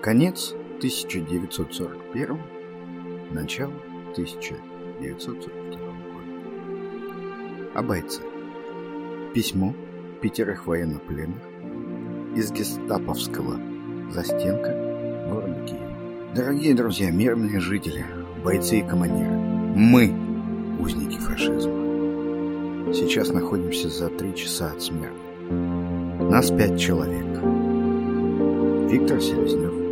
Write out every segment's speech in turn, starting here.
Конец 1941, начало 1942 года. О бойце. Письмо пятерых военнопленных из гестаповского застенка города Киева. Дорогие друзья, мирные жители, бойцы и командиры, мы узники фашизма. Сейчас находимся за три часа от смерти. Нас пять человек. Виктор Селезнев,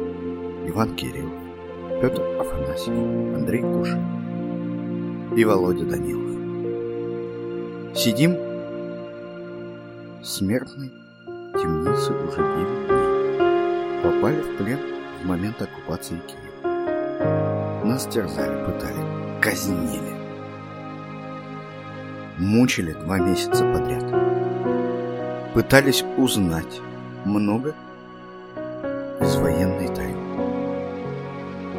Иван Кирилл, Петр Афанасьев, Андрей Кушин и Володя Данилов. Сидим в смертной темнице уже 9 дней. Попали в плен в момент оккупации Киева. Нас терзали, пытали, казнили мучили два месяца подряд. Пытались узнать много из военной тайны.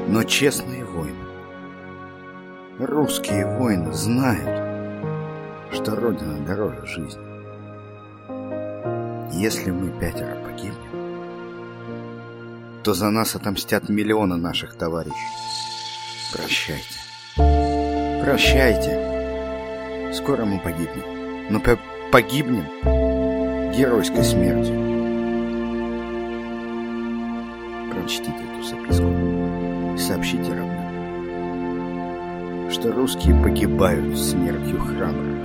Но честные воины, русские воины знают, что Родина дороже жизни. Если мы пятеро погибнем, то за нас отомстят миллионы наших товарищей. Прощайте. Прощайте. Скоро мы погибнем. Но по погибнем геройской смертью. Прочтите эту записку сообщите родным, что русские погибают смертью храбро.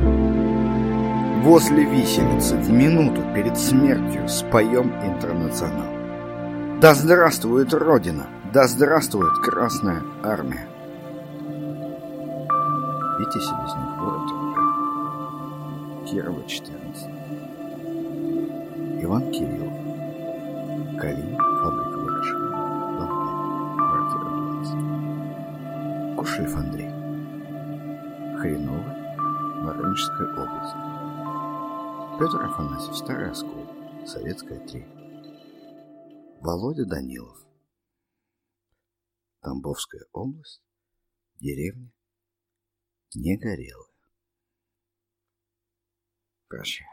Возле виселицы в минуту перед смертью споем интернационал. Да здравствует Родина! Да здравствует Красная Армия! Витя Селезнев, город Кирова, 14. Иван Кириллов. Калин, 20. Кушаев Андрей. Хреново, Воронежская область. Петр Афанасьев, Старый Оскол, Советская 3. Володя Данилов. Тамбовская область, деревня Негорелая. Прощай.